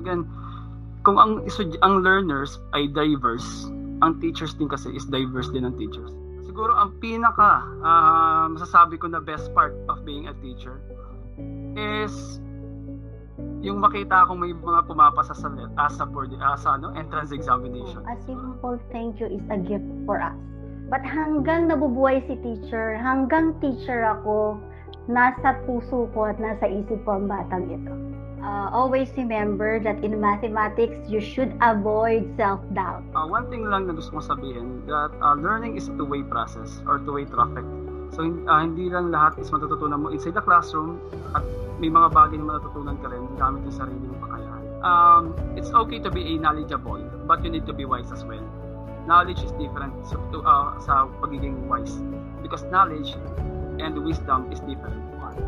again, kung ang ang learners ay diverse, ang teachers din kasi is diverse din ang teachers. Siguro ang pinaka uh, masasabi ko na best part of being a teacher is yung makita akong may mga pumapasa sa as a board as ano entrance examination. A simple thank you is a gift for us. But hanggang nabubuhay si teacher, hanggang teacher ako, nasa puso ko at nasa isip ko ang batang ito. Uh, always remember that in mathematics, you should avoid self-doubt. Uh, one thing lang na gusto kong sabihin, that uh, learning is a two-way process or two-way traffic. So, uh, hindi lang lahat is matututunan mo inside the classroom at may mga bagay na matututunan ka rin gamit yung sarili mong kakayahan. Um, it's okay to be a knowledgeable, but you need to be wise as well. Knowledge is different sa, uh, sa pagiging wise because knowledge and wisdom is different.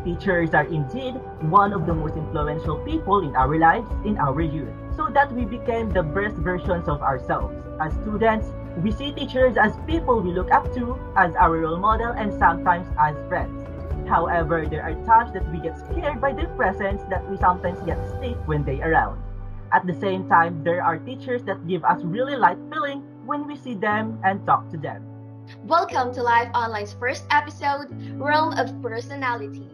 Teachers are indeed one of the most influential people in our lives in our youth, so that we became the best versions of ourselves. As students, we see teachers as people we look up to, as our role model, and sometimes as friends. However, there are times that we get scared by their presence that we sometimes get stiff when they are around. At the same time, there are teachers that give us really light feeling when we see them and talk to them. Welcome to Live Online's first episode, Realm of Personalities.